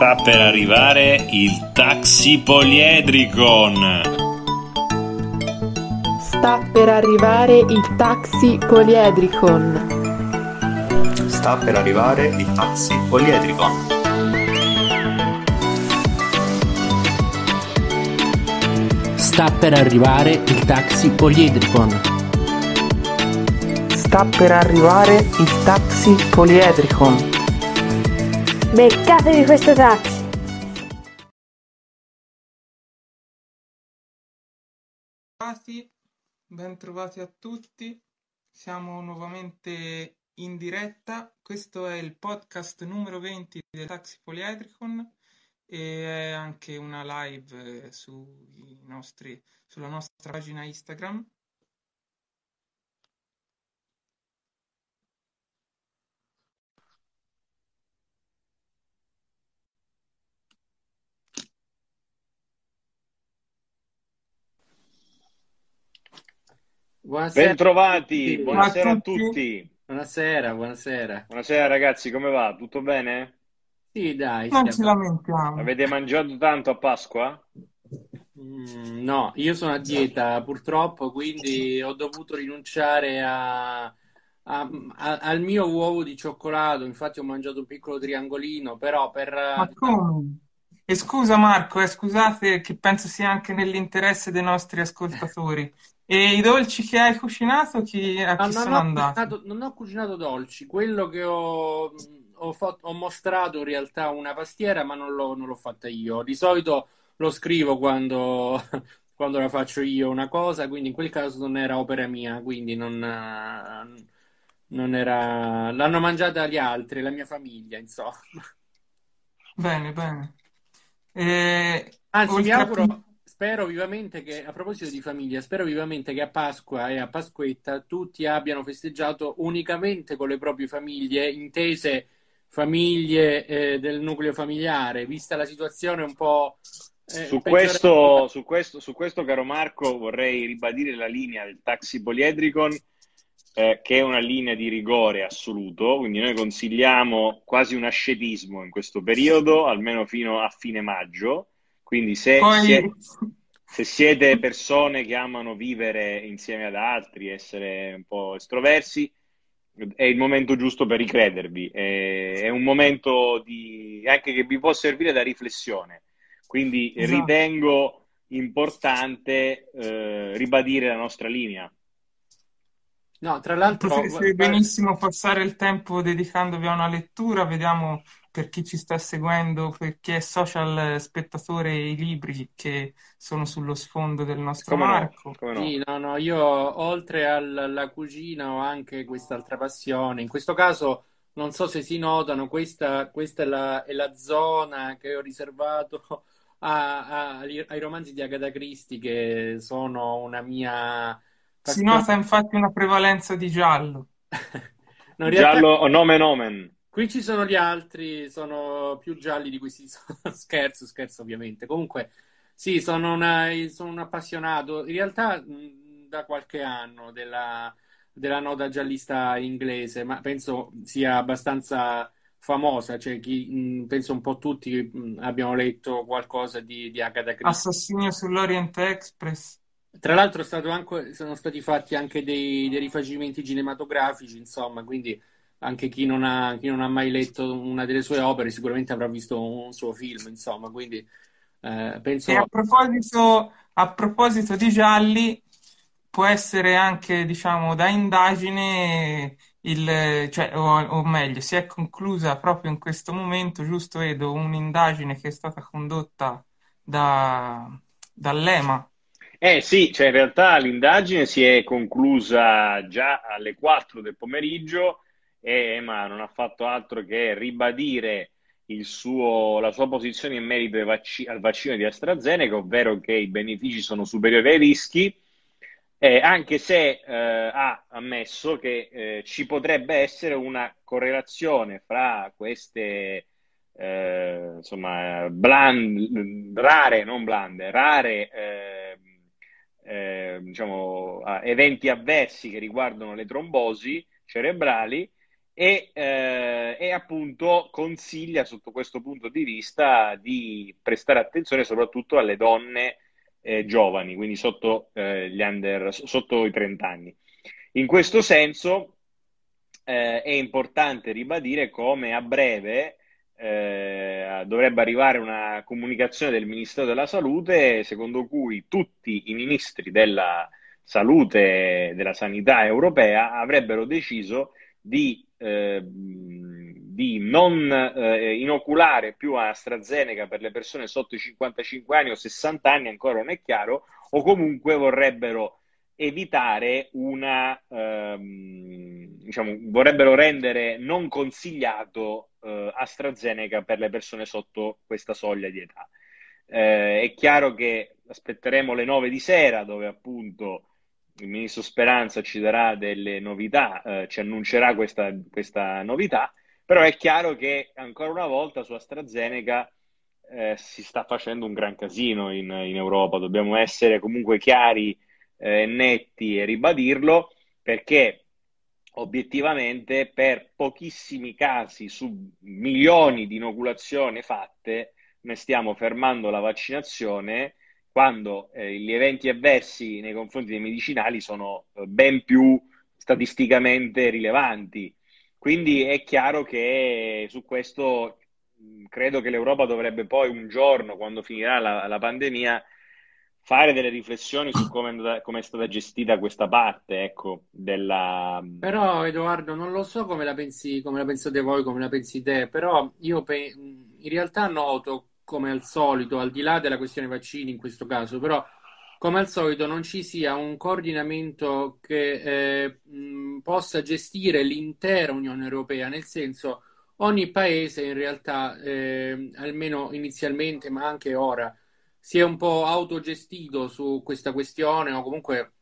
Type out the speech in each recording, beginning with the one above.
Sta per arrivare il taxi poliedricon. Sta per arrivare il taxi poliedricon. Sta per arrivare il taxi poliedricon. Sta per arrivare il taxi poliedricon. Sta per arrivare il taxi poliedricon. Beccatevi questo taxi! Bentrovati, bentrovati a tutti. Siamo nuovamente in diretta. Questo è il podcast numero 20 del Taxi Poliedricon e è anche una live eh, sui nostri, sulla nostra pagina Instagram. Buonasera. Bentrovati, buonasera a a tutti. Buonasera, buonasera. Buonasera ragazzi, come va? Tutto bene? Sì, dai, Non ci lamentiamo. Avete mangiato tanto a Pasqua? Mm, no, io sono a dieta purtroppo, quindi ho dovuto rinunciare a- a- a- al mio uovo di cioccolato. Infatti, ho mangiato un piccolo triangolino, però per Ma come? E scusa Marco, eh, scusate che penso sia anche nell'interesse dei nostri ascoltatori. E i dolci che hai cucinato, chi, a No, chi non sono ho andati? cucinato, non ho cucinato dolci, quello che ho, ho fatto- ho mostrato in realtà una pastiera, ma non l'ho non l'ho fatta io. Di solito lo scrivo quando, quando la faccio io una cosa, quindi in quel caso non era opera mia, quindi non, eh, non era... L'hanno mangiata gli altri, la mia famiglia, insomma. Bene, bene. E Anzi, mi auguro, spero vivamente che, a proposito di famiglia, spero vivamente che a Pasqua e a Pasquetta tutti abbiano festeggiato unicamente con le proprie famiglie, intese famiglie eh, del nucleo familiare, vista la situazione un po' eh, Su questo, su questo, su questo, caro Marco, vorrei ribadire la linea del taxi poliedricon, eh, che è una linea di rigore assoluto, quindi noi consigliamo quasi un ascetismo in questo periodo, almeno fino a fine maggio. Quindi se, Poi... se- se siete persone che amano vivere insieme ad altri, essere un po' estroversi, è il momento giusto per ricredervi. È, è un momento di, anche che vi può servire da riflessione. Quindi Esatto. ritengo importante eh, ribadire la nostra linea. No, tra l'altro, Potreste guarda- benissimo passare il tempo dedicandovi a una lettura, vediamo per chi ci sta seguendo, per chi è social spettatore, i libri che sono sullo sfondo del nostro Come no? Marco. Come no? Sì, no, no, io oltre al- alla cucina ho anche quest'altra passione. In questo caso, non so se si notano, questa, questa è la, è la zona che ho riservato a- a- ai romanzi di Agatha Christie, che sono una mia Si nota infatti una prevalenza di giallo. No, in realtà Giallo o nomen omen. qui ci sono gli altri, sono più gialli di questi. Scherzo, scherzo, ovviamente. Comunque, sì, sono, una- sono un appassionato. In realtà, da qualche anno della, della nota giallista inglese, ma penso sia abbastanza famosa. Cioè, chi, penso un po' tutti abbiamo letto qualcosa di, di Agatha Christie. Assassinio sull'Orient Express. Tra l'altro, anche- sono stati fatti anche dei, dei rifacimenti cinematografici, insomma, quindi anche chi non ha, chi non ha mai letto una delle sue opere sicuramente avrà visto un suo film, insomma, quindi eh, E penso... a proposito, a proposito di gialli, può essere anche, diciamo, da indagine, il, cioè, o, o meglio, si è conclusa proprio in questo momento, giusto Edo, un'indagine che è stata condotta da, dall'EMA. Eh sì, cioè in realtà l'indagine si è conclusa già alle 4 del pomeriggio e Emma non ha fatto altro che ribadire suo- la sua posizione in merito vacci- al vaccino di AstraZeneca, ovvero che i benefici sono superiori ai rischi, eh, anche se eh, ha ammesso che eh, ci potrebbe essere una correlazione fra queste eh, insomma, bland- rare, non blande, rare eh, diciamo, a eventi avversi che riguardano le trombosi cerebrali e, eh, e, appunto consiglia sotto questo punto di vista di prestare attenzione soprattutto alle donne eh, giovani, quindi sotto, eh, gli under, sotto i 30 anni. In questo senso eh, è importante ribadire come a breve eh, dovrebbe arrivare una comunicazione del Ministero della Salute secondo cui tutti i ministri della salute della sanità europea avrebbero deciso di, eh, di non eh, inoculare più AstraZeneca per le persone sotto i 55 anni o 60 anni, ancora non è chiaro, o comunque vorrebbero evitare una, ehm, diciamo, vorrebbero rendere non consigliato eh, AstraZeneca per le persone sotto questa soglia di età. Eh, è chiaro che aspetteremo le 9 di sera, dove appunto il ministro Speranza ci darà delle novità, eh, ci annuncerà questa, questa, novità, però è chiaro che ancora una volta su AstraZeneca eh, si sta facendo un gran casino in, in Europa, dobbiamo essere comunque chiari eh, netti e ribadirlo, perché obiettivamente per pochissimi casi su milioni di inoculazioni fatte ne stiamo fermando la vaccinazione quando eh, gli eventi avversi nei confronti dei medicinali sono eh, ben più statisticamente rilevanti. Quindi è chiaro che su questo credo che l'Europa dovrebbe poi un giorno, quando finirà la, la pandemia, fare delle riflessioni su come, è stata gestita questa parte, ecco, della... Però Edoardo, non lo so come la pensi, come la pensate voi, come la pensi te, però io pe- in realtà noto come al solito, al di là della questione vaccini in questo caso, però come al solito non ci sia un coordinamento che eh, possa gestire l'intera Unione Europea, nel senso ogni paese in realtà, eh, almeno inizialmente, ma anche ora, si è un po' autogestito su questa questione o comunque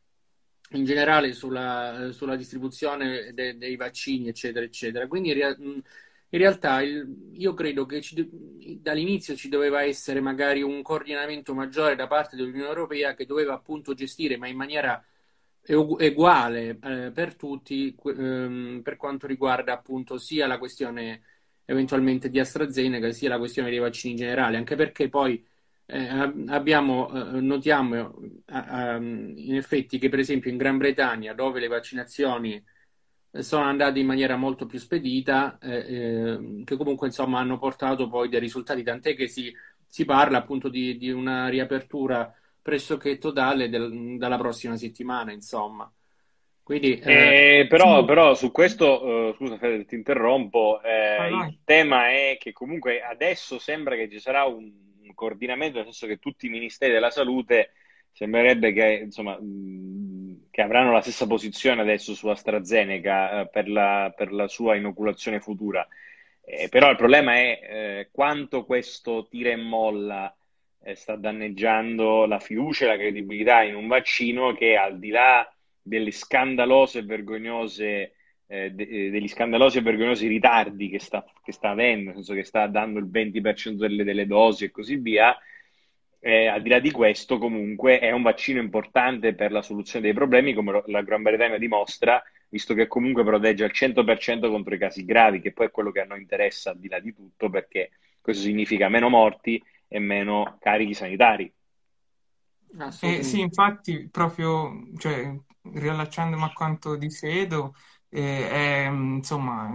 in generale sulla, sulla distribuzione de, dei vaccini, eccetera, eccetera. Quindi in realtà il, io credo che ci, dall'inizio ci doveva essere magari un coordinamento maggiore da parte dell'Unione Europea che doveva appunto gestire, ma in maniera uguale eh, per tutti, ehm, per quanto riguarda appunto sia la questione eventualmente di AstraZeneca, sia la questione dei vaccini in generale, anche perché poi eh, abbiamo, eh, notiamo eh, in effetti che per esempio in Gran Bretagna, dove le vaccinazioni sono andati in maniera molto più spedita, eh, eh, che comunque insomma hanno portato poi dei risultati, tant'è che si, si parla appunto di, di, una riapertura pressoché totale del, dalla prossima settimana, insomma. Quindi, eh, eh però, sì. però, su questo, uh, scusa Fede, ti interrompo, eh, il tema è che comunque adesso sembra che ci sarà un, un coordinamento, nel senso che tutti i ministeri della salute sembrerebbe che, insomma, che avranno la stessa posizione adesso su AstraZeneca eh, per, la, per, la, sua inoculazione futura. Eh, però il problema è eh, quanto questo tira e molla eh, sta danneggiando la fiducia e la credibilità in un vaccino che al di là delle scandalose e vergognose eh, de- eh, degli scandalosi e vergognosi ritardi che sta, che sta avendo, nel senso che sta dando il 20% delle, delle dosi e così via, eh, al di là di questo, comunque, è un vaccino importante per la soluzione dei problemi, come la Gran Bretagna dimostra, visto che comunque protegge al 100% contro i casi gravi, che poi è quello che a noi interessa al di là di tutto, perché questo significa meno morti e meno carichi sanitari. Eh, sì, infatti, proprio cioè, riallacciandomi a quanto dice Edo, eh, è insomma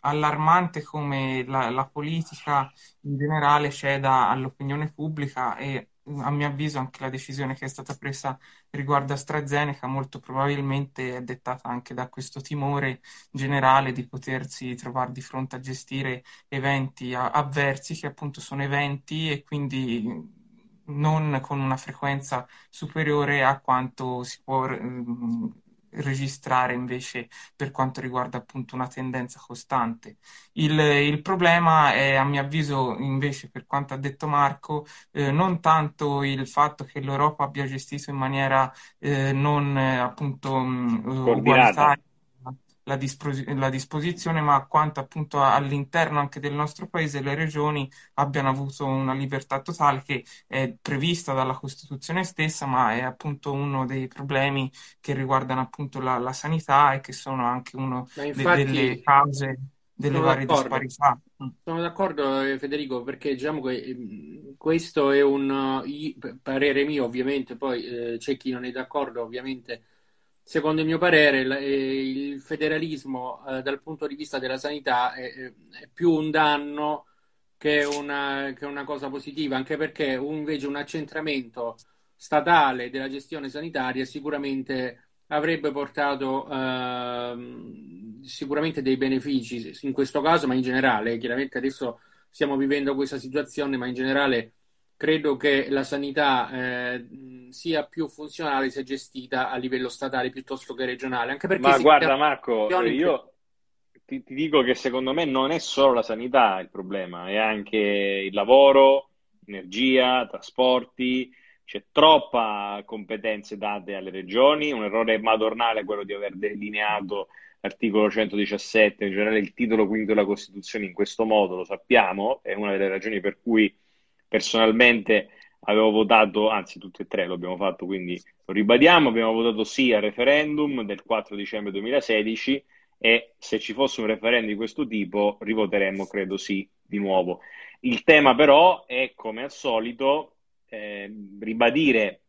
allarmante come la, la, politica in generale ceda all'opinione pubblica e a mio avviso anche la decisione che è stata presa riguardo AstraZeneca molto probabilmente è dettata anche da questo timore generale di potersi trovare di fronte a gestire eventi avversi che appunto sono eventi e quindi non con una frequenza superiore a quanto si può registrare invece per quanto riguarda appunto una tendenza costante. Il, il problema è a mio avviso invece per quanto ha detto Marco eh, non tanto il fatto che l'Europa abbia gestito in maniera eh, non eh, appunto mh, ugualitaria la, dispos- la disposizione, ma quanto appunto all'interno anche del nostro paese le regioni abbiano avuto una libertà totale che è prevista dalla Costituzione stessa, ma è appunto uno dei problemi che riguardano appunto la, la sanità e che sono anche una de- delle cause delle varie d'accordo. disparità. Mm. Sono d'accordo eh, Federico perché diciamo che ehm, questo è un parere mio ovviamente, poi eh, c'è chi non è d'accordo ovviamente. Secondo il mio parere il, eh, il federalismo eh, dal punto di vista della sanità è, è più un danno che una, che una, cosa positiva, anche perché invece un accentramento statale della gestione sanitaria sicuramente avrebbe portato uh, sicuramente dei benefici in questo caso, ma in generale, chiaramente adesso stiamo vivendo questa situazione, ma in generale credo che la sanità eh, sia più funzionale se gestita a livello statale piuttosto che regionale. Anche perché ma guarda Marco, io ti, ti dico che secondo me non è solo la sanità il problema, è anche il lavoro, energia, trasporti c'è troppa competenze date alle regioni, un errore madornale è quello di aver delineato l'articolo 117, in generale il titolo quinto della Costituzione in questo modo, lo sappiamo, è una delle ragioni per cui personalmente avevo votato, anzi tutte e tre lo abbiamo fatto, quindi lo ribadiamo, abbiamo votato sì al referendum del 4 dicembre 2016 e se ci fosse un referendum di questo tipo rivoteremmo, credo sì, di nuovo. Il tema però è, come al solito, eh, ribadire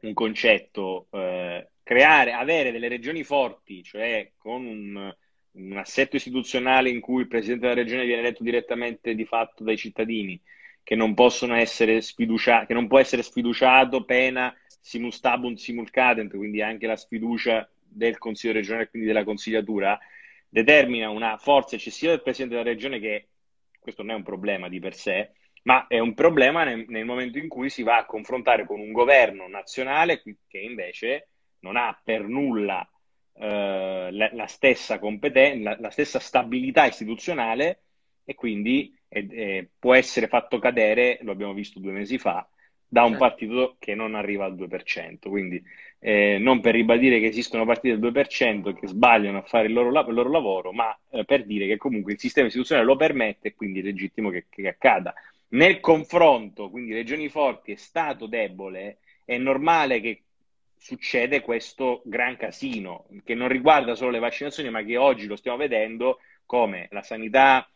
un concetto, eh, creare, avere delle regioni forti, cioè con un, un, assetto istituzionale in cui il presidente della regione viene eletto direttamente di fatto dai cittadini, che non possono essere sfiduciati, che non può essere sfiduciato pena simus stabunt simul cadent, quindi anche la sfiducia del Consiglio regionale e quindi della consigliatura, determina una forza eccessiva del presidente della regione che questo non è un problema di per sé, ma è un problema nel, nel, momento in cui si va a confrontare con un governo nazionale che invece non ha per nulla eh, la, la, stessa competenza, la, la, stessa stabilità istituzionale e quindi eh, eh, può essere fatto cadere, lo abbiamo visto due mesi fa, da un certo. partito che non arriva al 2%. Quindi eh, non per ribadire che esistono partiti del 2% che sbagliano a fare il loro, il loro lavoro, ma eh, per dire che comunque il sistema istituzionale lo permette e quindi è legittimo che, che accada. Nel confronto, quindi regioni forti e Stato debole, è normale che succede questo gran casino che non riguarda solo le vaccinazioni, ma che oggi lo stiamo vedendo come la sanità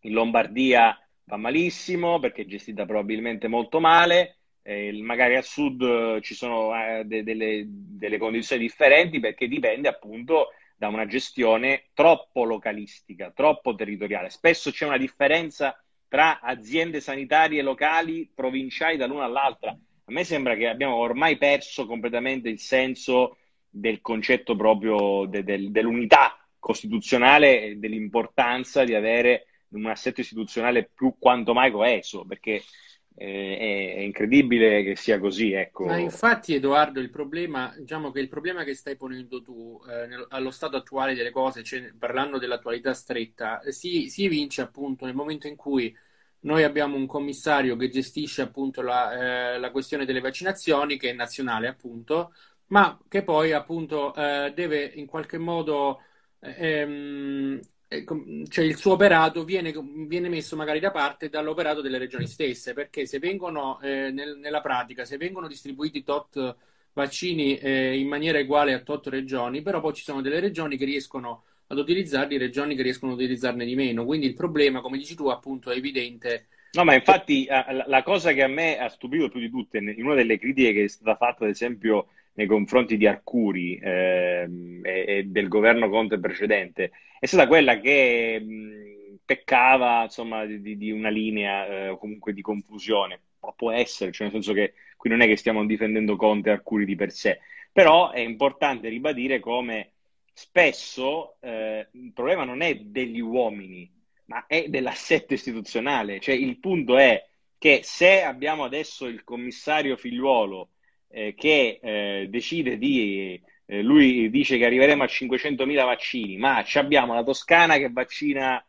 in Lombardia va malissimo perché è gestita probabilmente molto male, eh, magari al sud ci sono eh, de- delle, delle condizioni differenti perché dipende appunto da una gestione troppo localistica, troppo territoriale. Spesso c'è una differenza tra aziende sanitarie locali provinciali dall'una all'altra. A me sembra che abbiamo ormai perso completamente il senso del concetto proprio de, de, dell'unità costituzionale e dell'importanza di avere un assetto istituzionale più quanto mai coeso, perché eh, è, incredibile che sia così. Ecco. Ma infatti, Edoardo, il problema, diciamo che il problema che stai ponendo tu eh, nel, allo stato attuale delle cose, cioè, parlando dell'attualità stretta, si, si evince appunto nel momento in cui noi abbiamo un commissario che gestisce appunto la, eh, la questione delle vaccinazioni, che è nazionale appunto, ma che poi appunto eh, deve in qualche modo ehm, cioè il suo operato viene, viene, messo magari da parte dall'operato delle regioni stesse, perché se vengono eh, nel, nella pratica, se vengono distribuiti tot vaccini eh, in maniera uguale a tot regioni, però poi ci sono delle regioni che riescono ad utilizzarli, regioni che riescono ad utilizzarne di meno. Quindi il problema, come dici tu, appunto, è evidente. No, ma infatti eh, la cosa che a me ha stupito più di tutte, in una delle critiche che è stata fatta, ad esempio, nei confronti di Arcuri ehm, e, e, del governo Conte precedente, è stata quella che mh, peccava insomma, di, di, una linea eh, comunque di confusione. Può essere, cioè nel senso che qui non è che stiamo difendendo Conte e Arcuri di per sé, però è importante ribadire come spesso eh, il problema non è degli uomini, ma è dell'assetto istituzionale. Cioè il punto è che se abbiamo adesso il commissario figliuolo eh, che eh, decide di eh, lui dice che arriveremo a 500.000 vaccini, ma abbiamo la Toscana che vaccina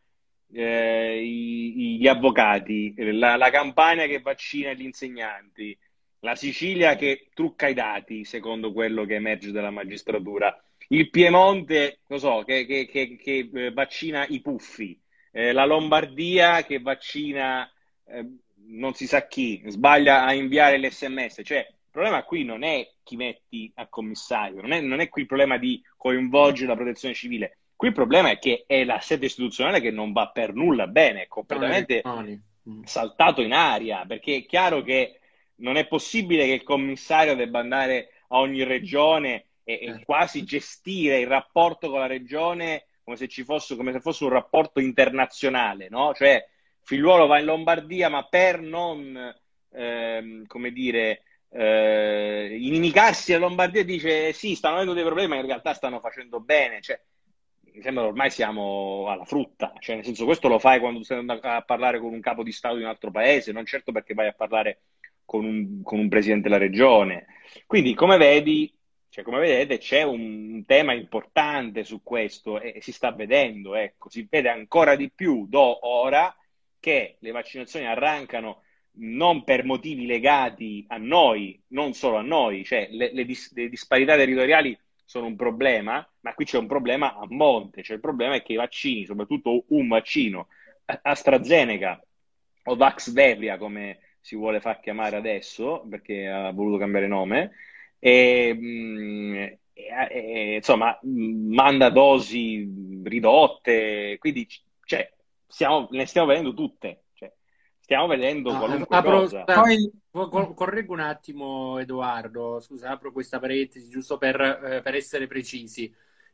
eh, i, gli avvocati, la, la Campania che vaccina gli insegnanti, la Sicilia che trucca i dati, secondo quello che emerge dalla magistratura. il Piemonte, so, che, che, che, che eh, vaccina i puffi, eh, la Lombardia che vaccina eh, non si sa chi, sbaglia a inviare l'SMS. Cioè, il problema qui non è chi metti a commissario, non è, non è qui il problema di coinvolgere la protezione civile. Qui il problema è che è la sede istituzionale che non va per nulla bene, è completamente mm. saltato in aria, perché è chiaro che non è possibile che il commissario debba andare a ogni regione e, e eh. quasi gestire il rapporto con la regione come se ci fosse, come se fosse un rapporto internazionale, no? Cioè, figliuolo va in Lombardia, ma per non, ehm, come dire, eh, inimicarsi a Lombardia dice sì, stanno avendo dei problemi, ma in realtà stanno facendo bene. Cioè, mi sembra che ormai siamo alla frutta, cioè nel senso questo lo fai quando stai andando a parlare con un capo di Stato di un altro paese, non certo perché vai a parlare con un, con un presidente della regione. Quindi, come vedi, cioè, come vedete, c'è un tema importante su questo e, si sta vedendo, ecco, si vede ancora di più do ora che le vaccinazioni arrancano non per motivi legati a noi, non solo a noi, cioè le, le, dis- le disparità territoriali sono un problema, ma qui c'è un problema a monte, cioè il problema è che i vaccini, soprattutto un vaccino, AstraZeneca o Vaxvevria come si vuole far chiamare adesso, perché ha voluto cambiare nome, e, mm, e, e, insomma manda dosi ridotte, quindi cioè, stiamo, ne stiamo vedendo tutte. Stiamo vedendo no, qualunque apro, cosa. Poi correggo un attimo, Edoardo. Scusa, apro questa parentesi giusto per, eh, per, essere precisi.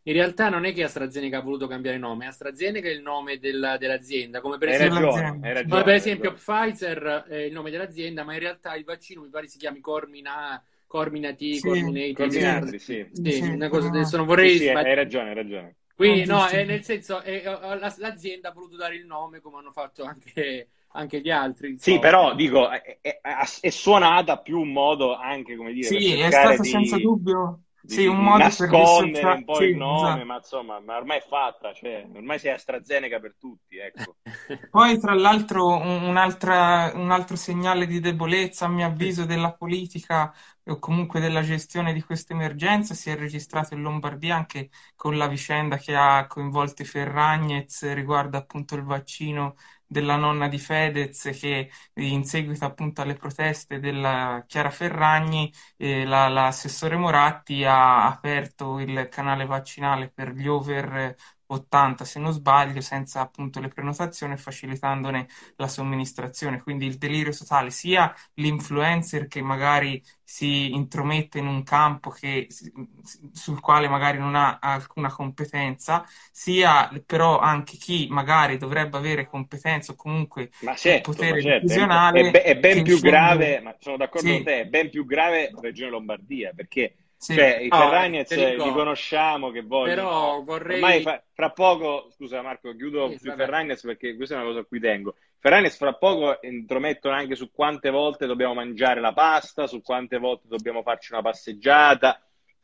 In realtà non è che AstraZeneca ha voluto cambiare nome, AstraZeneca è il nome della, dell'azienda, come per esempio, ragione, ragione, come per esempio Pfizer è il nome dell'azienda, ma in realtà il vaccino mi pare si chiami Cormina, Cormina T, sì, Corminati, sì. sì, sì, una cosa, adesso non vorrei... Sì, hai ragione, hai ragione. Quindi, no, è nel senso, è, l'azienda ha voluto dare il nome come hanno fatto anche, anche gli altri. Insomma. Sì, però dico, è, è, è, suonata più un modo anche, come dire, sì, è stato di... senza dubbio sì, un modo nascondere per un po' sì, il nome, esatto. ma insomma, ma ormai è fatta, cioè, ormai sei AstraZeneca per tutti, ecco. Poi, tra l'altro, un, un altro segnale di debolezza, a mio avviso, della politica o comunque della gestione di questa emergenza si è registrato in Lombardia anche con la vicenda che ha coinvolto i Ferragnez riguardo appunto il vaccino della nonna di Fedez che in seguito appunto alle proteste della Chiara Ferragni eh, la, l'assessore Moratti ha aperto il canale vaccinale per gli over 80 se non sbaglio, senza appunto le prenotazioni, facilitandone la somministrazione. Quindi il delirio totale, sia l'influencer che magari si intromette in un campo che, sul quale magari non ha alcuna competenza, sia però anche chi magari dovrebbe avere competenza o comunque ma certo, potere ma certo. È, è, ben più grave, sono d'accordo sì. con te, è ben più grave Regione Lombardia, perché sì. Cioè, i no, Ferragnez li conosciamo che vogliono. Però vorrei... Ormai fa... fra poco, scusa Marco, chiudo sì, sui Ferragnez perché questa è una cosa a cui tengo. Ferragnez fra poco intromettono anche su quante volte dobbiamo mangiare la pasta, su quante volte dobbiamo farci una passeggiata.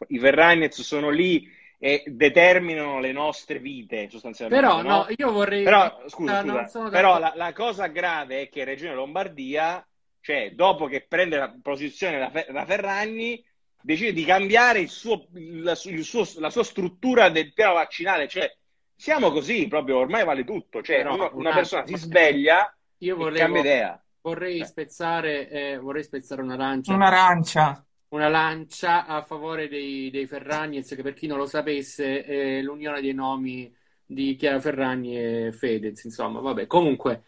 I Ferragnez sono lì e determinano le nostre vite sostanzialmente. Però no, no io vorrei... Però, scusa, scusa, però la, la, cosa grave è che Regione Lombardia, cioè dopo che prende la posizione la, la Ferragni decide di cambiare il suo, il, il suo, la sua struttura del piano vaccinale. Cioè, siamo così, proprio ormai vale tutto. Cioè, no, una, una, persona si sveglia io volevo, e cambia idea. Vorrei, eh. spezzare, eh, vorrei spezzare una lancia. Un'arancia. Una lancia a favore dei, dei Ferragnez, che per chi non lo sapesse è l'unione dei nomi di Chiara Ferragni e Fedez. Insomma, vabbè, comunque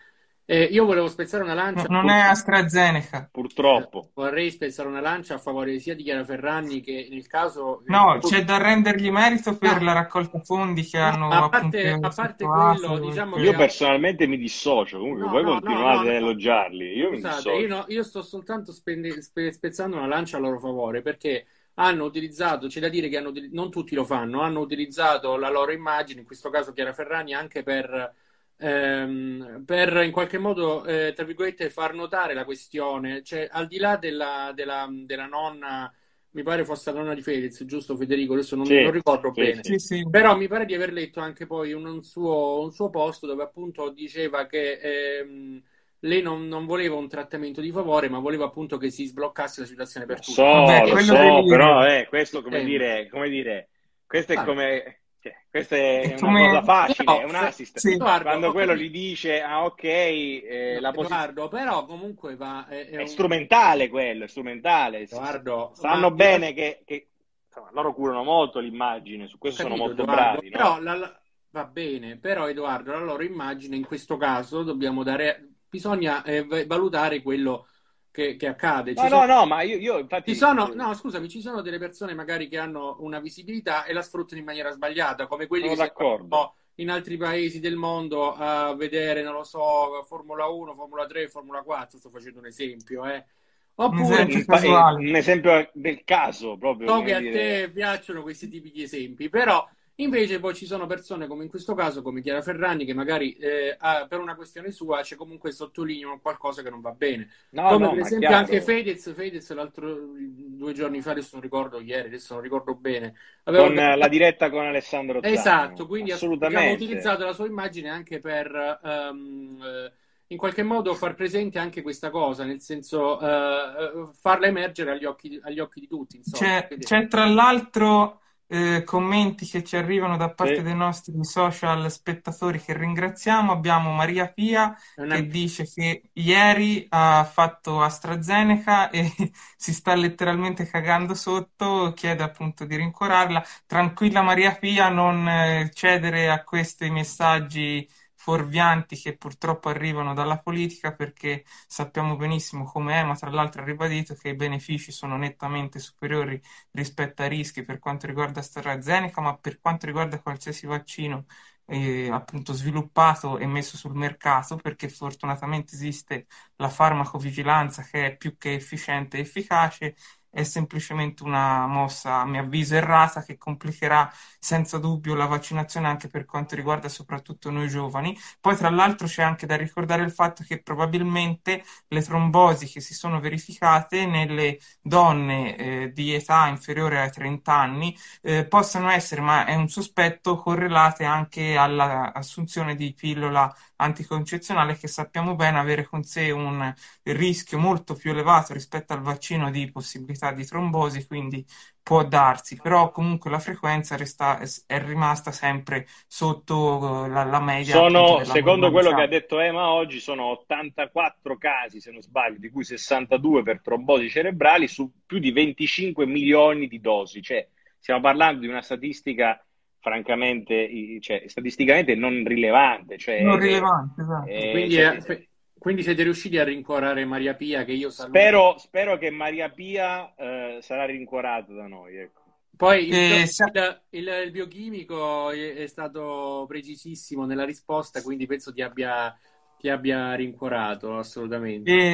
eh, io volevo spezzare una lancia. No, non è AstraZeneca. Purtroppo. Vorrei spezzare una lancia a favore sia di Chiara Ferragni che nel caso. No, c'è da rendergli merito per no. la raccolta fondi che no, hanno. A parte, a parte quello, diciamo Io personalmente mi dissocio. Comunque, voi continuate ad elogiarli. Io Scusate, mi io, io, sto soltanto spende, spe, spezzando una lancia a loro favore perché hanno utilizzato, c'è da dire che hanno, non tutti lo fanno, hanno utilizzato la loro immagine, in questo caso Chiara Ferragni, anche per ehm, per in qualche modo, eh, tra virgolette, far notare la questione, cioè al di là della, della, della nonna mi pare fosse la nonna di Fedez, giusto Federico? Adesso non, sì, non ricordo sì, bene. Sì, Però mi pare di aver letto anche poi un, un, suo, un suo, post dove appunto diceva che ehm, lei non, non, voleva un trattamento di favore, ma voleva appunto che si sbloccasse la situazione per tutti. So, Vabbè, lo so, però eh, questo come, dire, come dire questo è Guarda. come... cioè, questa è, È una come- cosa facile, Però, è un se- assist. sì. Edoardo, Quando quello gli dice, ah ok, eh, la posizione... Edoardo, però comunque va... È, è È un- strumentale quello, è strumentale. Edoardo, Sanno ma- bene che, che, insomma, loro curano molto l'immagine, su questo sono Capito, molto Edoardo, bravi. no? Però la- la- va bene, però Edoardo, la loro immagine in questo caso dobbiamo dare, bisogna eh, valutare quello che, che accade. Ci No, sono- no, no, ma io, io infatti... Ci sono, no, scusami, ci sono delle persone magari che hanno una visibilità e la sfruttano in maniera sbagliata, come quelli Sono che d'accordo. in altri paesi del mondo a vedere, non lo so, Formula 1, Formula 3, Formula 4, sto facendo un esempio, eh. Oppure esempio un, casuale. un esempio del caso, proprio. so che a dire. te piacciono questi tipi di esempi, però invece poi ci sono persone come in questo caso, come Chiara Ferragni, che magari eh, ha- per una questione sua c'è comunque sottolineano qualcosa che non va bene. No, come no, per esempio chiaro. anche Fedez, Fedez l'altro due giorni fa, adesso non ricordo ieri, adesso non ricordo bene, aveva Con la diretta con Alessandro Zano. Esatto, quindi assolutamente. utilizzato la sua immagine anche per eh, in qualche modo far presente anche questa cosa, nel senso eh, farla emergere agli occhi, agli occhi di tutti. Insomma. C'è, c'è tra l'altro eh, commenti che ci arrivano da parte Sì. dei nostri social spettatori che ringraziamo. Abbiamo Maria Pia una- che dice che ieri ha fatto AstraZeneca e si sta letteralmente cagando sotto, chiede appunto di rincuorarla. Tranquilla Maria Pia, non eh, cedere a questi messaggi fuorvianti che purtroppo arrivano dalla politica perché sappiamo benissimo come Ema tra l'altro ha ribadito che i benefici sono nettamente superiori rispetto ai rischi per quanto riguarda AstraZeneca, ma per quanto riguarda qualsiasi vaccino eh, appunto sviluppato e messo sul mercato, perché fortunatamente esiste la farmacovigilanza che è più che efficiente e efficace, è semplicemente una mossa, a mio avviso, errata che complicherà senza dubbio la vaccinazione anche per quanto riguarda soprattutto noi giovani. Poi, tra l'altro, c'è anche da ricordare il fatto che probabilmente le trombosi che si sono verificate nelle donne eh, di età inferiore ai 30 anni eh, possano essere, ma è un sospetto, correlate anche all'assunzione di pillola anticoncezionale che sappiamo bene avere con sé un rischio molto più elevato rispetto al vaccino di possibilità di trombosi, quindi può darsi, però comunque la frequenza resta, è rimasta sempre sotto eh, la, la media. Sono, secondo quello che ha detto Ema oggi, sono 84 casi, se non sbaglio, di cui 62 per trombosi cerebrali su più di 25 milioni di dosi. Cioè, stiamo parlando di una statistica francamente, cioè, statisticamente non rilevante. Cioè, Non rilevante, esatto. eh, quindi, cioè, eh, quindi siete riusciti a rincuorare Maria Pia, che io saluto. spero, spero che Maria Pia eh, sarà rincuorata da noi. Ecco. Poi il, Eh, il- il- il biochimico è, è stato precisissimo nella risposta, quindi penso ti abbia, ti abbia rincuorato assolutamente.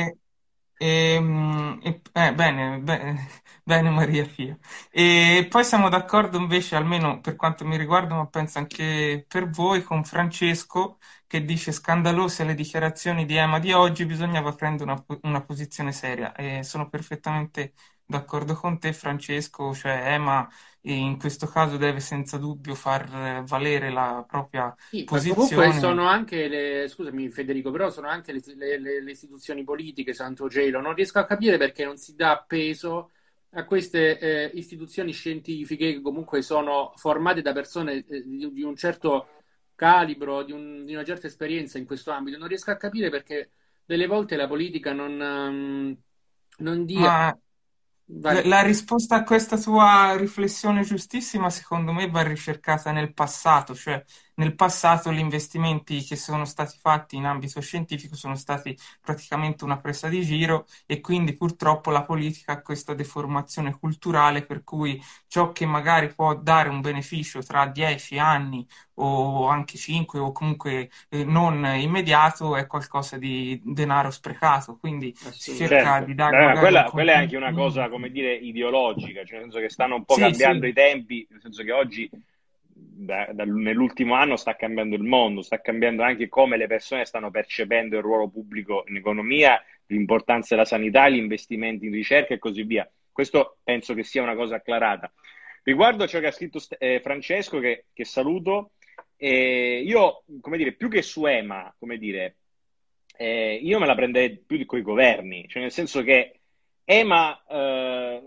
Ehm, eh, bene, bene, bene Maria Pia. E poi siamo d'accordo invece, almeno per quanto mi riguarda, ma penso anche per voi, con Francesco che dice scandalose le dichiarazioni di Ema di oggi, bisognava prendere una, una posizione seria. E sono perfettamente d'accordo con te, Francesco, cioè Ema in questo caso deve senza dubbio far eh, valere la propria Sì, ma comunque posizione. sono anche le, scusami Federico, però sono anche le, le- le- istituzioni politiche, Santo Gelo. Non riesco a capire perché non si dà peso a queste eh, istituzioni scientifiche che comunque sono formate da persone eh, di, di un certo calibro, di, un- di una certa esperienza in questo ambito. Non riesco a capire perché delle volte la politica non, ehm, non dia... Ma La, risposta a questa tua riflessione giustissima, secondo me, va ricercata nel passato, cioè nel passato gli investimenti che sono stati fatti in ambito scientifico sono stati praticamente una presa di giro e quindi purtroppo la politica ha questa deformazione culturale per cui ciò che magari può dare un beneficio tra dieci anni o anche cinque o comunque eh, non immediato è qualcosa di denaro sprecato, quindi si Assolutamente. cerca Certo. di dare Beh, magari quella, quella è anche una cosa, come dire, ideologica, cioè nel senso che stanno un po' Sì, cambiando sì. i tempi, nel senso che oggi, da- da- nell'ultimo anno, sta cambiando il mondo, sta cambiando anche come le persone stanno percependo il ruolo pubblico in economia, l'importanza della sanità, gli investimenti in ricerca e così via. Questo penso che sia una cosa acclarata. Riguardo a ciò che ha scritto eh, Francesco, che, che saluto, eh, io, come dire, più che su EMA, come dire, eh, io me la prenderei più con i governi, cioè nel senso che EMA, eh,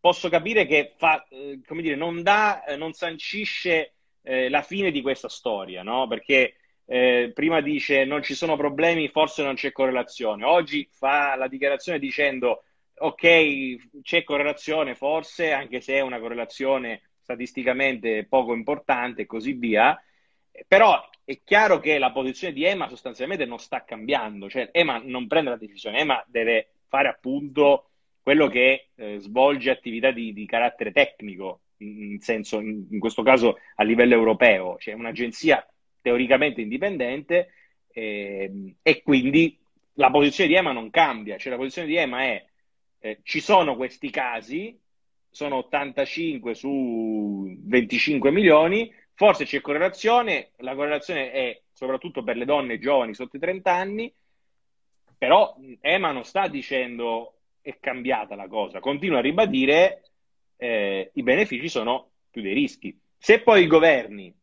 posso capire che fa, eh, come dire, non dà, eh, non sancisce eh, la fine di questa storia, no? Perché eh, prima dice non ci sono problemi, forse non c'è correlazione. Oggi fa la dichiarazione dicendo ok, c'è correlazione forse, anche se è una correlazione statisticamente poco importante e così via. Però è chiaro che la posizione di Ema sostanzialmente non sta cambiando, cioè Ema non prende la decisione, Ema deve fare appunto quello che eh, svolge attività di, di, carattere tecnico, in, senso, in, questo caso a livello europeo, cioè un'agenzia teoricamente indipendente eh, e quindi la posizione di EMA non cambia, cioè la posizione di EMA è eh, ci sono questi casi, sono 85 su 25 milioni, forse c'è correlazione, la correlazione è soprattutto per le donne giovani sotto i 30 anni, però EMA non sta dicendo è cambiata la cosa, continua a ribadire eh, i benefici sono più dei rischi. Se poi i governi,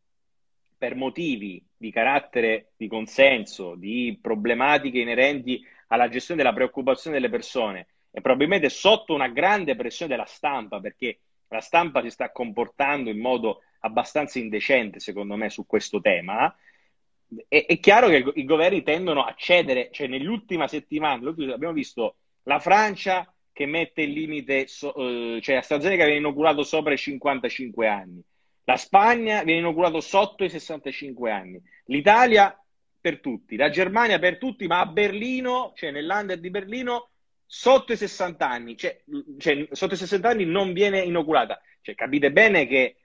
per motivi di carattere di consenso, di problematiche inerenti alla gestione della preoccupazione delle persone, e probabilmente sotto una grande pressione della stampa, perché la stampa si sta comportando in modo abbastanza indecente, secondo me, su questo tema, è, è chiaro che i governi tendono a cedere, cioè nell'ultima settimana abbiamo visto la Francia che mette il limite, so, eh, cioè AstraZeneca viene inoculato sopra i 55 anni, la Spagna viene inoculato sotto i 65 anni, l'Italia per tutti, la Germania per tutti, ma a Berlino, cioè nell'under di Berlino, sotto i 60 anni, cioè, cioè, sotto i 60 anni non viene inoculata. Cioè, capite bene che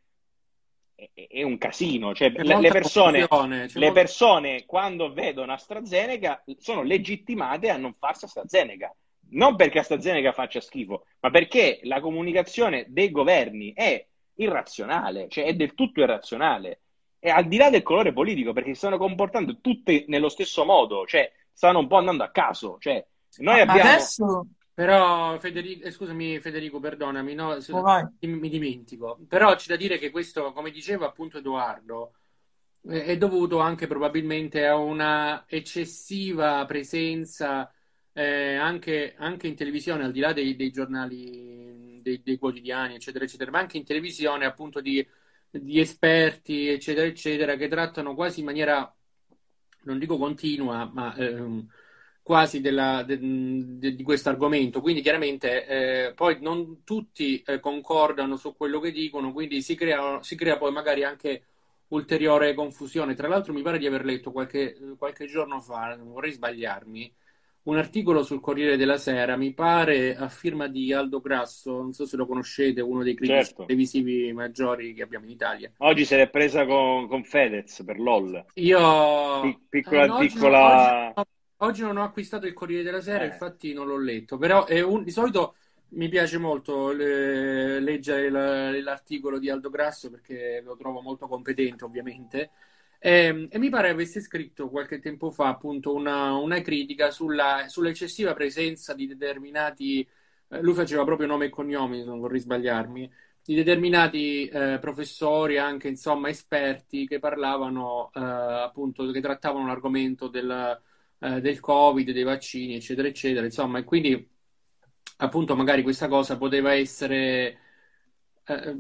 è, è un casino. Cioè, le, le, persone, le persone, quando vedono AstraZeneca, sono legittimate a non farsi AstraZeneca. Non perché AstraZeneca faccia schifo, ma perché la comunicazione dei governi è irrazionale, cioè è del tutto irrazionale. E al di là del colore politico, perché si stanno comportando tutte nello stesso modo, cioè stanno un po' andando a caso. Cioè, noi ma abbiamo... adesso... Però, Federico, eh, scusami Federico, perdonami, no, se, oh, mi dimentico. Però c'è da dire che questo, come diceva appunto Edoardo, è dovuto anche probabilmente a una eccessiva presenza eh, anche, anche, in televisione, al di là dei, dei giornali, dei, dei, quotidiani, eccetera, eccetera, ma anche in televisione appunto di, di esperti, eccetera, eccetera, che trattano quasi in maniera, non dico continua, ma... Eh, quasi della, de, de, di questo argomento, quindi chiaramente eh, poi non tutti eh, concordano su quello che dicono, quindi si crea, si crea, poi magari anche ulteriore confusione. Tra l'altro mi pare di aver letto qualche, qualche giorno fa, non vorrei sbagliarmi, un articolo sul Corriere della Sera, mi pare a firma di Aldo Grasso, non so se lo conoscete, uno dei critici certo. televisivi maggiori che abbiamo in Italia. Oggi se l'è presa con, con Fedez per LOL. Io... Pic- piccola, eh, no, piccola... Oggi, Oggi non ho acquistato il Corriere della Sera, eh. infatti non l'ho letto, però un, di solito mi piace molto le, leggere la, l'articolo di Aldo Grasso perché lo trovo molto competente ovviamente e, ehm, e mi pare avesse scritto qualche tempo fa appunto una, una critica sulla, sull'eccessiva presenza di determinati, eh, lui faceva proprio nome e cognomi, non vorrei sbagliarmi, di determinati eh, professori, anche insomma esperti che parlavano eh, appunto, che trattavano l'argomento del eh, del Covid, dei vaccini, eccetera, eccetera. Insomma, e quindi appunto magari questa cosa poteva essere eh,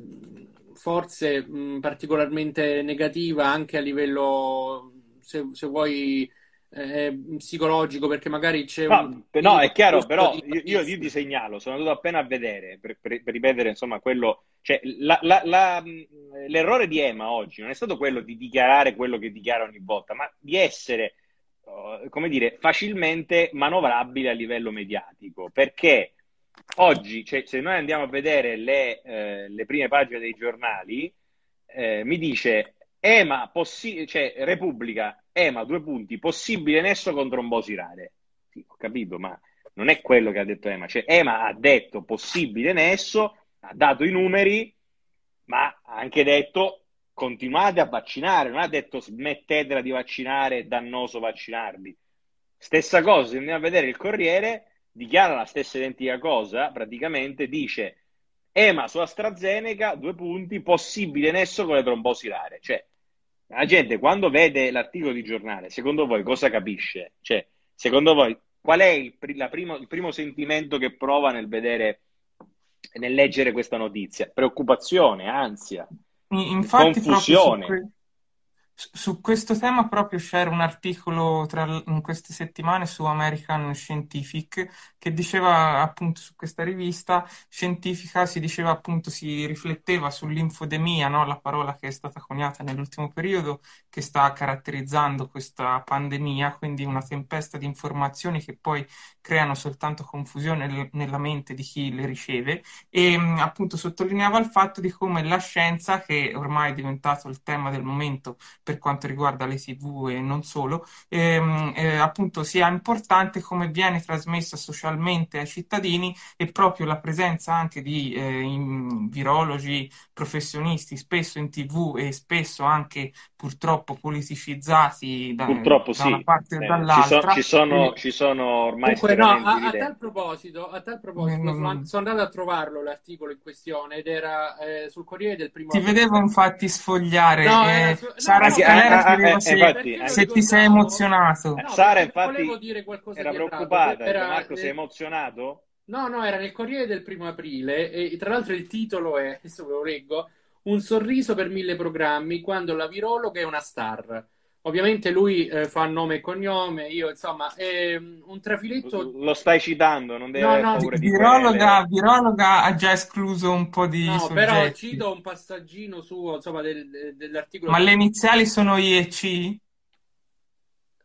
forse mh, particolarmente negativa anche a livello, se, se vuoi, eh, psicologico, perché magari c'è no, un... No, è chiaro, però io, io, io, ti segnalo, sono andato appena a vedere, per, per, per ripetere, insomma, quello... Cioè, la, la, la, l'errore di Ema oggi non è stato quello di dichiarare quello che dichiara ogni volta, ma di essere eh, come dire, facilmente manovrabile a livello mediatico, perché oggi, cioè, se noi andiamo a vedere le, eh, le prime pagine dei giornali, eh, mi dice EMA, possi- cioè Repubblica, EMA, due punti, possibile nesso con trombosi rare. Sì, ho capito, ma non è quello che ha detto EMA. Cioè, EMA ha detto possibile nesso, ha dato i numeri, ma ha anche detto continuate a vaccinare, non ha detto smettetela di vaccinare, è dannoso vaccinarvi. Stessa cosa, se andiamo a vedere il Corriere, dichiara la stessa identica cosa, praticamente dice EMA su AstraZeneca, due punti, possibile nesso con le trombosi rare. Cioè, la gente quando vede l'articolo di giornale, secondo voi cosa capisce? Cioè, secondo voi qual è il, primo, il primo sentimento che prova nel vedere nel leggere questa notizia. Preoccupazione, ansia, Infatti, confusione. Su, que- su questo tema proprio c'era un articolo tra, in queste settimane su American Scientific che diceva appunto su questa rivista scientifica si diceva appunto si rifletteva sull'infodemia, no? La parola che è stata coniata nell'ultimo periodo che sta caratterizzando questa pandemia, quindi una tempesta di informazioni che poi creano soltanto confusione nella mente di chi le riceve e appunto sottolineava il fatto di come la scienza, che ormai è diventato il tema del momento per quanto riguarda le TV e non solo, ehm, eh, appunto sia importante come viene trasmessa socialmente ai cittadini e proprio la presenza anche di eh, virologi professionisti spesso in TV e spesso anche purtroppo politicizzati da, purtroppo, da una sì. parte e Eh, dall'altra. Ci sono, ci sono, ci sono ormai Comunque, no, a, a tal proposito, a tal proposito sono, non- sono andato a trovarlo l'articolo in questione ed era eh, sul Corriere del primo Ti vedevo infatti sffogliare. No, eh, su- no, Sara no, Ah, ah, chiedeva eh, se, infatti, se ti sei emozionato. No, Sara, infatti, volevo dire qualcosa era preoccupata. era- Marco, sei eh, emozionato? No, no, era nel Corriere del primo aprile e tra l'altro il titolo è, adesso ve lo leggo, Un sorriso per mille programmi quando la virologa è una star. Ovviamente lui eh, fa nome e cognome, io insomma, è un trafiletto... Lo stai citando, non devi No, avere no, paura di Virologa, virologa ha già escluso un po' di No, però soggetti. cito un passaggino suo, insomma, del- del- dell'articolo. Ma le iniziali sono I e C?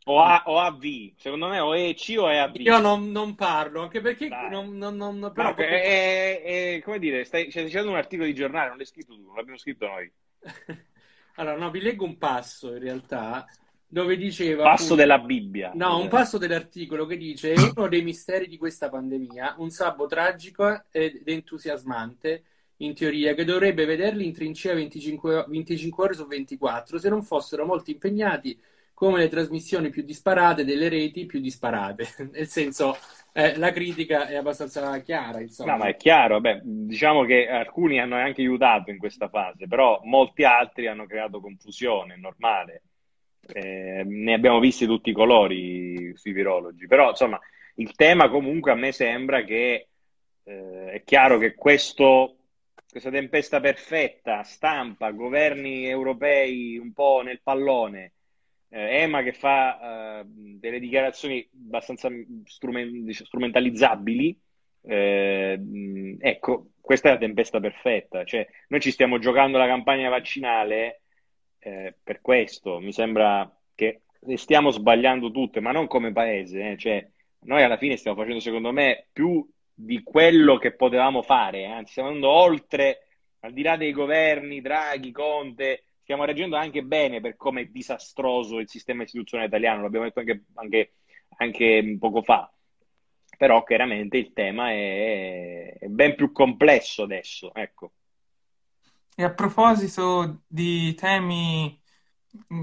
O, A, o AV, secondo me o EC o è AV. Io non, non parlo, anche perché Dai. non, non- non- però Marco, è, è- come dire, stai, stai dicendo un articolo di giornale, non l'hai scritto tu, non l'abbiamo scritto noi. Allora, no, vi leggo un passo in realtà dove diceva Passo appunto- della Bibbia. No, un passo dell'articolo che dice: uno dei misteri di questa pandemia, un sabbo tragico ed entusiasmante, in teoria, che dovrebbe vederli in trincea 25, 25 ore su 24, se non fossero molto impegnati come le trasmissioni più disparate delle reti più disparate. Nel senso, eh, la critica è abbastanza chiara, insomma. No, ma è chiaro, beh, diciamo che alcuni hanno anche aiutato in questa fase, però molti altri hanno creato confusione, è normale. Eh, ne abbiamo visti tutti i colori sui virologi, però insomma il tema comunque a me sembra che eh, è chiaro che questo, questa tempesta perfetta, stampa, governi europei un po' nel pallone, eh, EMA che fa eh, delle dichiarazioni abbastanza strumen- dic- strumentalizzabili, eh, mh, ecco, questa è la tempesta perfetta, cioè noi ci stiamo giocando la campagna vaccinale eh, per questo, mi sembra che le stiamo sbagliando tutte, ma non come paese, eh, cioè noi alla fine stiamo facendo secondo me più di quello che potevamo fare, eh, anzi stiamo andando oltre, al di là dei governi, Draghi, Conte, stiamo reagendo anche bene per come è disastroso il sistema istituzionale italiano, l'abbiamo detto anche, anche, anche poco fa, però chiaramente il tema è, è ben più complesso adesso, ecco. E a proposito di temi,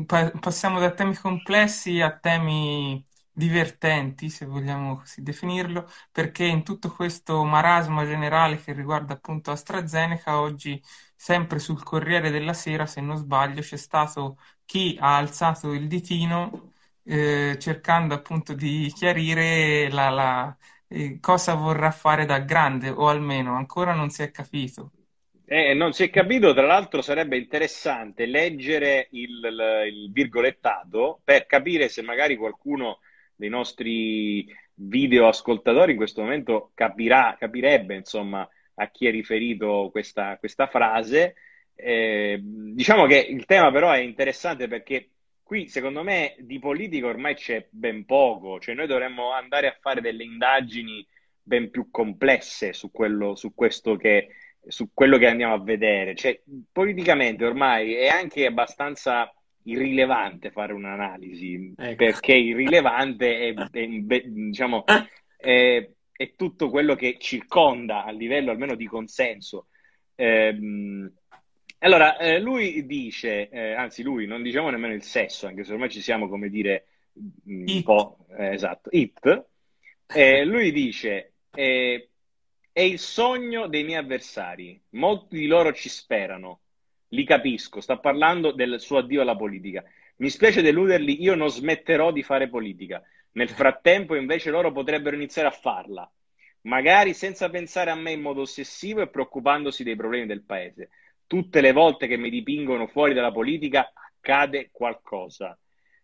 pa- passiamo da temi complessi a temi divertenti, se vogliamo così definirlo, perché in tutto questo marasma generale che riguarda appunto AstraZeneca, oggi, sempre sul Corriere della Sera, se non sbaglio, c'è stato chi ha alzato il ditino eh, cercando appunto di chiarire la, la- eh, cosa vorrà fare da grande, o almeno ancora non si è capito. Eh, non si è capito, tra l'altro sarebbe interessante leggere il, il- il virgolettato per capire se magari qualcuno dei nostri video ascoltatori in questo momento capirà, capirebbe insomma a chi è riferito questa, questa frase. Eh, diciamo che il tema però è interessante perché qui secondo me di politica ormai c'è ben poco, cioè noi dovremmo andare a fare delle indagini ben più complesse su quello, su questo che su quello che andiamo a vedere. Cioè, politicamente ormai è anche abbastanza irrilevante fare un'analisi, Ecco. perché irrilevante è, è, beh, diciamo, è, è tutto quello che circonda a livello almeno di consenso. Ehm, allora, eh, lui dice, eh, anzi lui, non diciamo nemmeno il sesso, anche se ormai ci siamo, come dire, un It. po', eh, esatto, it. Eh, lui dice, eh, è il sogno dei miei avversari, molti di loro ci sperano, li capisco, sta parlando del suo addio alla politica. Mi spiace deluderli, io non smetterò di fare politica. Nel frattempo, invece, loro potrebbero iniziare a farla. magari senza pensare a me in modo ossessivo e preoccupandosi dei problemi del paese. Tutte le volte che mi dipingono fuori dalla politica accade qualcosa.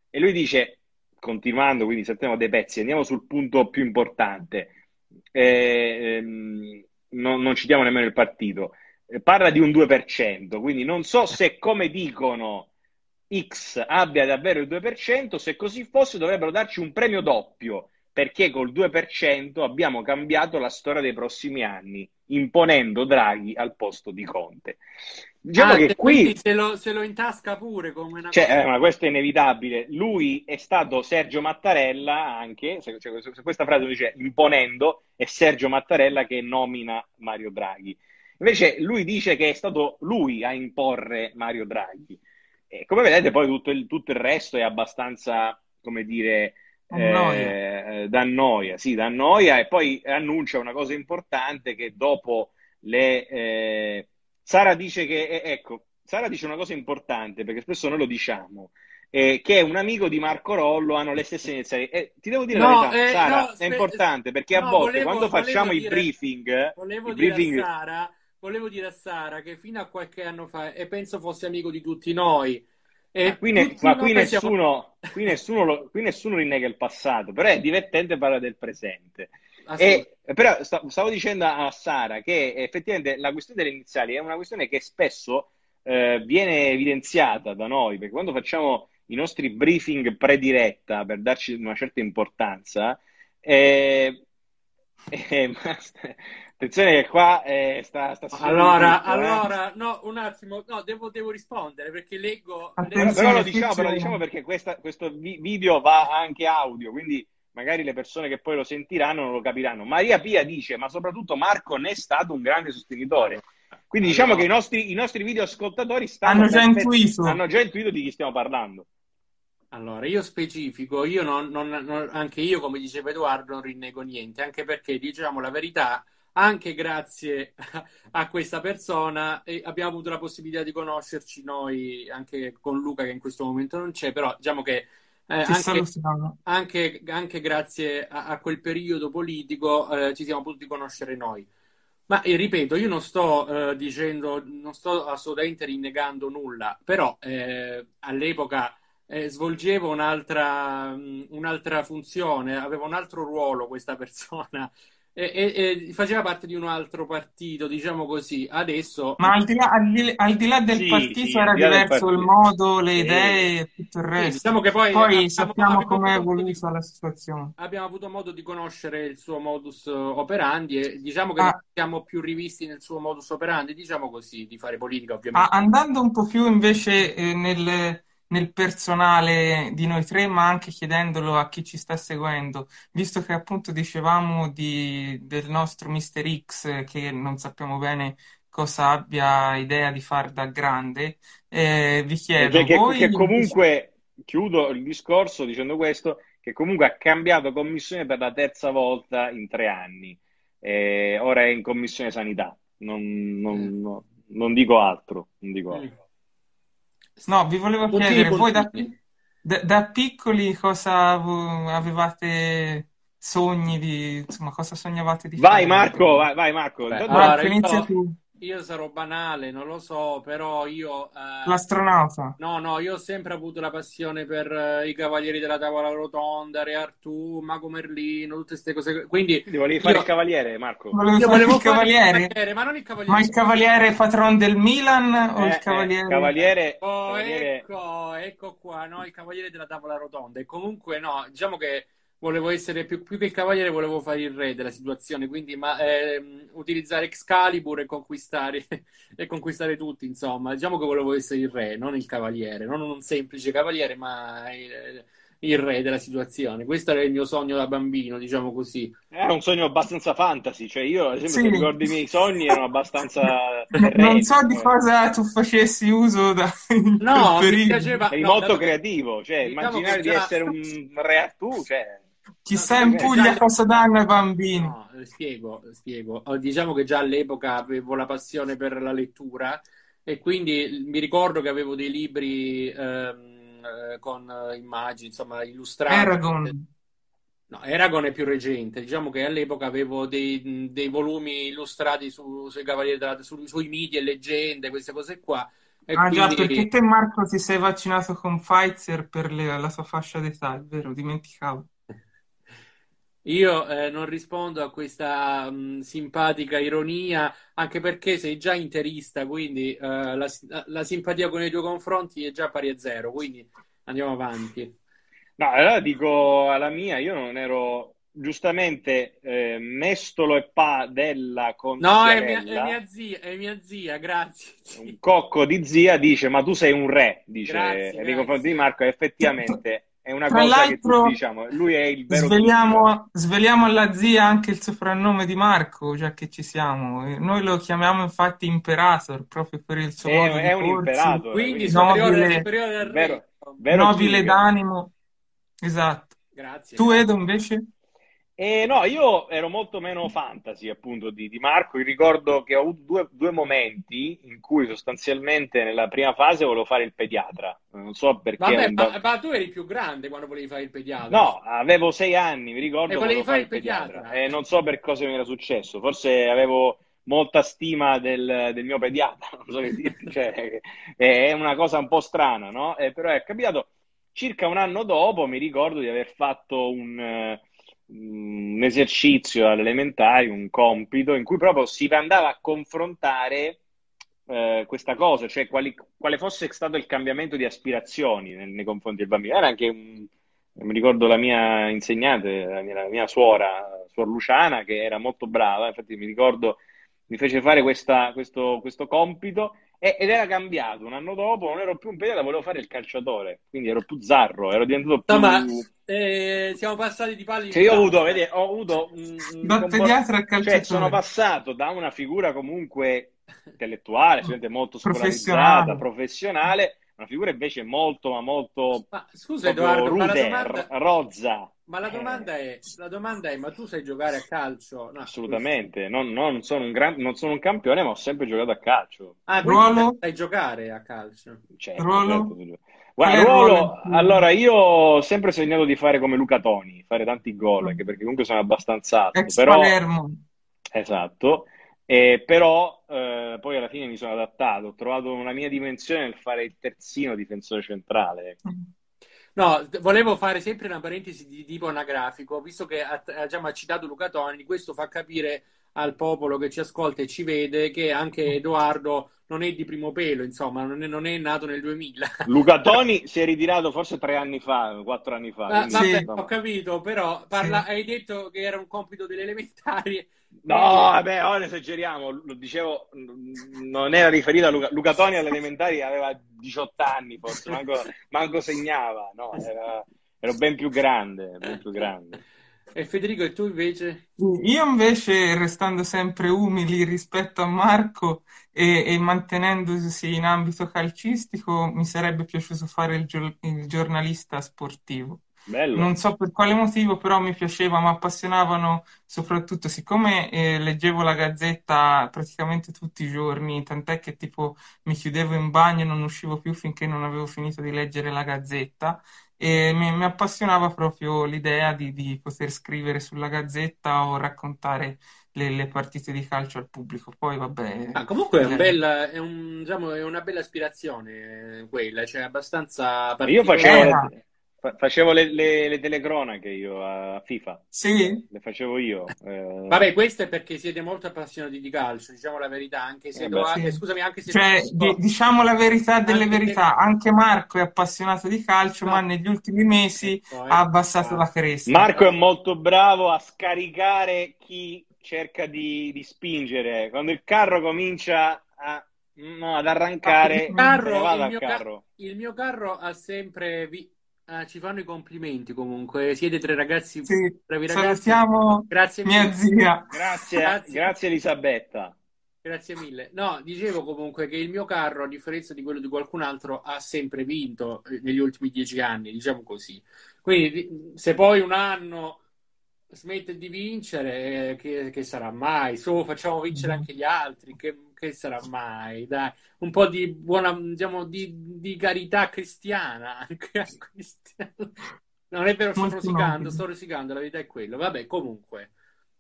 E lui dice, continuando, quindi saltiamo dei pezzi, andiamo sul punto più importante. Eh, ehm, non, non citiamo nemmeno il partito. Eh, parla di un 2%, quindi non so se come dicono X abbia davvero il 2%, se così fosse dovrebbero darci un premio doppio, perché col 2% abbiamo cambiato la storia dei prossimi anni, imponendo Draghi al posto di Conte. Diciamo ah, che qui se lo, se lo, intasca pure come una cioè, eh, ma questo è inevitabile. Lui è stato Sergio Mattarella anche, se, cioè, se questa frase dice imponendo, è Sergio Mattarella che nomina Mario Draghi. Invece lui dice che è stato lui a imporre Mario Draghi. E come vedete poi tutto il, tutto il resto è abbastanza, come dire, eh, da noia, sì, da noia e poi annuncia una cosa importante che dopo le... Eh, Sara dice che, eh, ecco, Sara dice una cosa importante perché spesso noi lo diciamo, eh, che un amico di Marco Rollo hanno le stesse iniziali. Eh, ti devo dire no, la verità, eh, Sara, no, è importante perché a volte volevo, quando facciamo i briefing, volevo i dire briefing... Sara, volevo dire a Sara che fino a qualche anno fa, e penso fosse amico di tutti noi, ma qui, ne, ma qui nessuno, siamo... qui, nessuno lo, qui nessuno rinnega il passato, però è divertente parlare del presente. E, però stavo dicendo a Sara che effettivamente la questione delle iniziali è una questione che spesso eh, viene evidenziata da noi, perché quando facciamo i nostri briefing pre-diretta per darci una certa importanza, eh, eh, attenzione che qua eh, sta, sta allora, tutto, eh. allora no, un attimo, no, devo, devo rispondere perché leggo... Però, però, lo diciamo, però lo diciamo perché questa, questo video va anche audio, quindi magari le persone che poi lo sentiranno non lo capiranno. Maria Pia dice, ma soprattutto Marco ne è stato un grande sostenitore. Quindi diciamo che i nostri, i nostri video ascoltatori hanno già, intuito. hanno già intuito di chi stiamo parlando. Allora, io specifico, io non, non, non, anche io, come diceva Edoardo, non rinnego niente, anche perché, diciamo la verità, anche grazie a questa persona abbiamo avuto la possibilità di conoscerci noi, anche con Luca che in questo momento non c'è, però diciamo che eh, anche, anche, anche, grazie a, a, quel periodo politico eh, ci siamo potuti conoscere noi. Ma eh, ripeto, io non sto eh, dicendo, non sto assolutamente rinnegando nulla, però eh, all'epoca eh, svolgevo un'altra, un'altra funzione, aveva un altro ruolo questa persona e, e, e, faceva parte di un altro partito, diciamo così. Adesso. Ma al di là, al di, al di là del sì, partito sì, era diverso il modo, le idee e tutto il resto. diciamo che poi, poi abbiamo, sappiamo com'è evoluta la situazione. Abbiamo avuto modo di conoscere il suo modus operandi e diciamo che ah. siamo più rivisti nel suo modus operandi, diciamo così, di fare politica ovviamente. Ah, andando un po' più invece eh, nel nel personale di noi tre, ma anche chiedendolo a chi ci sta seguendo, visto che appunto dicevamo di, del nostro Mister X che non sappiamo bene cosa abbia idea di fare da grande, eh, vi chiedo... Cioè che, voi... che comunque, chiudo il discorso dicendo questo, che comunque ha cambiato commissione per la terza volta in tre anni, eh, ora è in commissione sanità, non, non, no, non dico altro. Non dico altro. No, vi volevo chiedere, voi da, da, da, piccoli cosa avevate sogni di, insomma, cosa sognavate di vai, fare? Marco, vai, vai Marco, Beh, allora, inizia tu. Io sarò banale, non lo so, però io... Eh, L'astronauta. No, no, io ho sempre avuto la passione per eh, i Cavalieri della Tavola Rotonda, Re Artù, Mago Merlino, tutte queste cose. Quindi... Quindi volevi fare io... il Cavaliere, Marco? Volevo io volevo il cavaliere. il cavaliere. ma non il Cavaliere. Ma il Cavaliere patron del Milan o il eh, Cavaliere? Eh, cavaliere... Oh, cavaliere... ecco, ecco qua, no, il Cavaliere della Tavola Rotonda. E comunque, no, diciamo che volevo essere più, più, che il cavaliere, volevo fare il re della situazione, quindi ma, ehm, utilizzare Excalibur e conquistare, e conquistare tutti, insomma. Diciamo che volevo essere il re, non il cavaliere, non un semplice cavaliere, ma il, il re della situazione. Questo era il mio sogno da bambino, diciamo così. Era un sogno abbastanza fantasy, cioè io, ad esempio, sì. ricordo i miei sogni erano abbastanza... non so di cosa tu facessi uso da... No, mi piaceva... Eri no, molto creativo, cioè diciamo immaginare già... di essere un re tu, cioè... Chissà in Puglia cosa danno ai bambini. No, spiego, spiego. Oh, diciamo che già all'epoca avevo la passione per la lettura e quindi mi ricordo che avevo dei libri ehm, eh, con immagini, insomma, illustrati. Aragon. No, Eragon è più recente, diciamo che all'epoca avevo dei, dei volumi illustrati su, sui Cavalieri della, su, sui miti e leggende, queste cose qua. E Ah già, quindi... perché te Marco ti sei vaccinato con Pfizer per le- la sua fascia d'età, è vero, dimenticavo. Io eh, non rispondo a questa mh, simpatica ironia, anche perché sei già interista, quindi eh, la, la simpatia con i tuoi confronti è già pari a zero, quindi andiamo avanti. No, allora dico alla mia, io non ero giustamente eh, Mestolo e Pa della No, è mia, è mia zia, è mia zia, grazie. un zia. cocco di zia, dice: Ma tu sei un re, dice Grazie, nei confronti di. Marco, effettivamente è una Tra cosa che tutti l'altro, diciamo, lui è il vero sveliamo, sveliamo alla zia anche il soprannome di Marco, già che ci siamo. Noi lo chiamiamo infatti Imperator, proprio per il suo È, modo di è un porsi, imperator, Quindi quindi superiore, nobile, superiore al vero, re. vero nobile d'animo. Esatto. Grazie, Tu. Edo, invece? E no, io ero molto meno fantasy appunto di, di Marco. Io ricordo che ho avuto due, due momenti in cui sostanzialmente nella prima fase volevo fare il pediatra. Non so perché. Vabbè, un ma, ma tu eri più grande quando volevi fare il pediatra. No, avevo sei anni, mi ricordo, E volevi fare il pediatra. pediatra. E non so per cosa mi era successo. Forse avevo molta stima del, del mio pediatra, non so che dirti. Cioè, è una cosa un po' strana, no? Eh, però è capitato circa un anno dopo, mi ricordo di aver fatto un, eh, un esercizio alle elementari, un compito, in cui proprio si andava a confrontare eh, questa cosa, cioè quali- quale fosse stato il cambiamento di aspirazioni nel- nei confronti del bambino. Era anche un, mi ricordo la mia insegnante, la mia, la mia suora, suor Luciana, che era molto brava, infatti mi ricordo, mi fece fare questa- questo, questo compito e- ed era cambiato. Un anno dopo non ero più un pediatra, volevo fare il calciatore, quindi ero più zarro, ero diventato No, ma più... eh, siamo passati di palla in Cioè io ho avuto, vedi, ho avuto un, un Dal compor- pediatra al cioè sono calciatore. passato da una figura comunque intellettuale, molto scolarizzata, Professionale. professionale, a una figura invece molto, ma molto Ma scusa Edoardo, ma la rude, domanda, r- rozza. Ma la Eh, domanda è, la domanda è, ma tu sai giocare a calcio? No, assolutamente, non, non sono un gran- non sono un campione, ma ho sempre giocato a calcio. Ah, Ruolo? sai giocare a calcio. Certo, Ruolo? certo. Qual Guarda, è il ruolo, ruolo allora io ho sempre sognato di fare come Luca Toni, fare tanti gol, anche perché comunque sono abbastanza alto, Ex però Palermo. Esatto, Eh, però eh, poi alla fine mi sono adattato, ho trovato una mia dimensione nel fare il terzino difensore centrale. No, volevo fare sempre una parentesi di tipo anagrafico, visto che ha, già ha citato Luca Toni, questo fa capire al popolo che ci ascolta e ci vede che anche Edoardo non è di primo pelo, insomma, non è, non è nato nel 2000. Luca Toni si è ritirato forse tre anni fa, quattro anni fa, quindi, vabbè, Sì. ho capito, però parla- hai detto che era un compito delle elementari. No, vabbè, ora esageriamo, lo dicevo, non era riferito a Luca, Luca Toni alle elementari aveva 18 anni forse, manco, manco segnava, no, era- ero ben più grande, ben più grande. E Federico, e tu invece? Io invece, restando sempre umili rispetto a Marco e, e mantenendosi in ambito calcistico, mi sarebbe piaciuto fare il, gio- il giornalista sportivo. Bello. Non so per quale motivo, però mi piaceva, mi appassionavano soprattutto siccome eh, leggevo la gazzetta praticamente tutti i giorni, tant'è che tipo mi chiudevo in bagno e non uscivo più finché non avevo finito di leggere la gazzetta e mi, mi appassionava proprio l'idea di, di poter scrivere sulla gazzetta o raccontare le, le partite di calcio al pubblico. Poi vabbè, Ah, comunque è, un eh, bel, è, un- diciamo, è una bella aspirazione eh, quella, cioè abbastanza Io facevo particolare. Facevo le, le- le telecronache io a FIFA, sì, le facevo io. eh, Vabbè, questo è perché siete molto appassionati di calcio, diciamo la verità, anche se Eh beh, sì. eh, scusami, anche se Cioè, di- diciamo la verità delle Anche verità, anche Marco è appassionato di calcio, No. ma negli ultimi mesi Ecco, ha ecco abbassato qua. la cresta. Marco è molto bravo a scaricare chi cerca di, di spingere. Quando il carro comincia a- no, ad arrancare, il carro, ne vada il mio ca- carro. il mio carro ha sempre vi- ah, ci fanno i complimenti comunque, siete tre ragazzi, Sì, bravi ragazzi. salutiamo Grazie mia mille. zia. Grazie, Grazie. grazie Elisabetta. Grazie mille. No, dicevo comunque che il mio carro, a differenza di quello di qualcun altro, ha sempre vinto eh, negli ultimi dieci anni, diciamo così. Quindi, di- se poi un anno smette di vincere, eh, che, che sarà mai? Su, facciamo vincere anche gli altri, che, che sarà mai? Dai, un po' di buona, diciamo, di, di carità cristiana anche a. Non è vero, sto Molto rosicando, sto rosicando, la verità è quello. Vabbè, comunque.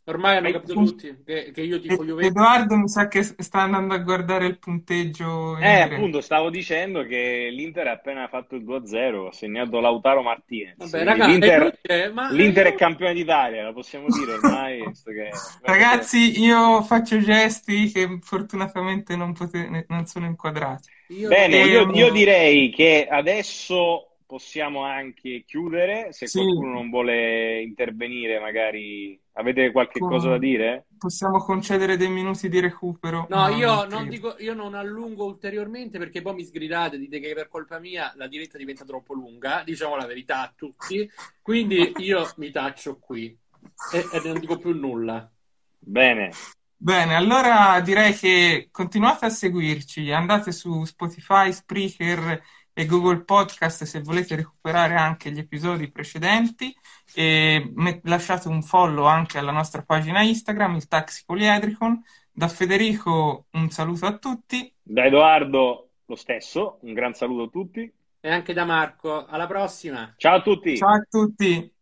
Ormai hanno capito tutti che, che io tifo Juventus. Edoardo mi sa che sta andando a guardare il punteggio in Eh, appunto, stavo dicendo che l'Inter ha appena fatto il 2-0, ha segnato Lautaro Martinez. Vabbè, raga, è l'Inter, inutile, ma l'Inter è io- campione d'Italia, lo possiamo dire ormai. che- Ragazzi, io faccio gesti che fortunatamente non, pote- non sono inquadrati. io- Bene, io, io direi che adesso possiamo anche chiudere. Se Sì. qualcuno non vuole intervenire, magari avete qualche Con- cosa da dire? Possiamo concedere dei minuti di recupero? No, io non dico, io non allungo ulteriormente perché poi mi sgridate, dite che per colpa mia la diretta diventa troppo lunga, diciamo la verità a tutti, quindi io mi taccio qui e, e non dico più nulla. Bene, Bene, allora direi che continuate a seguirci, andate su Spotify, Spreaker e Google Podcast se volete recuperare anche gli episodi precedenti e met- lasciate un follow anche alla nostra pagina Instagram, il Taxi Poliedricon. Da Federico un saluto a tutti. da Edoardo lo stesso, un gran saluto a tutti. E anche da Marco, alla prossima! Ciao a tutti! Ciao a tutti.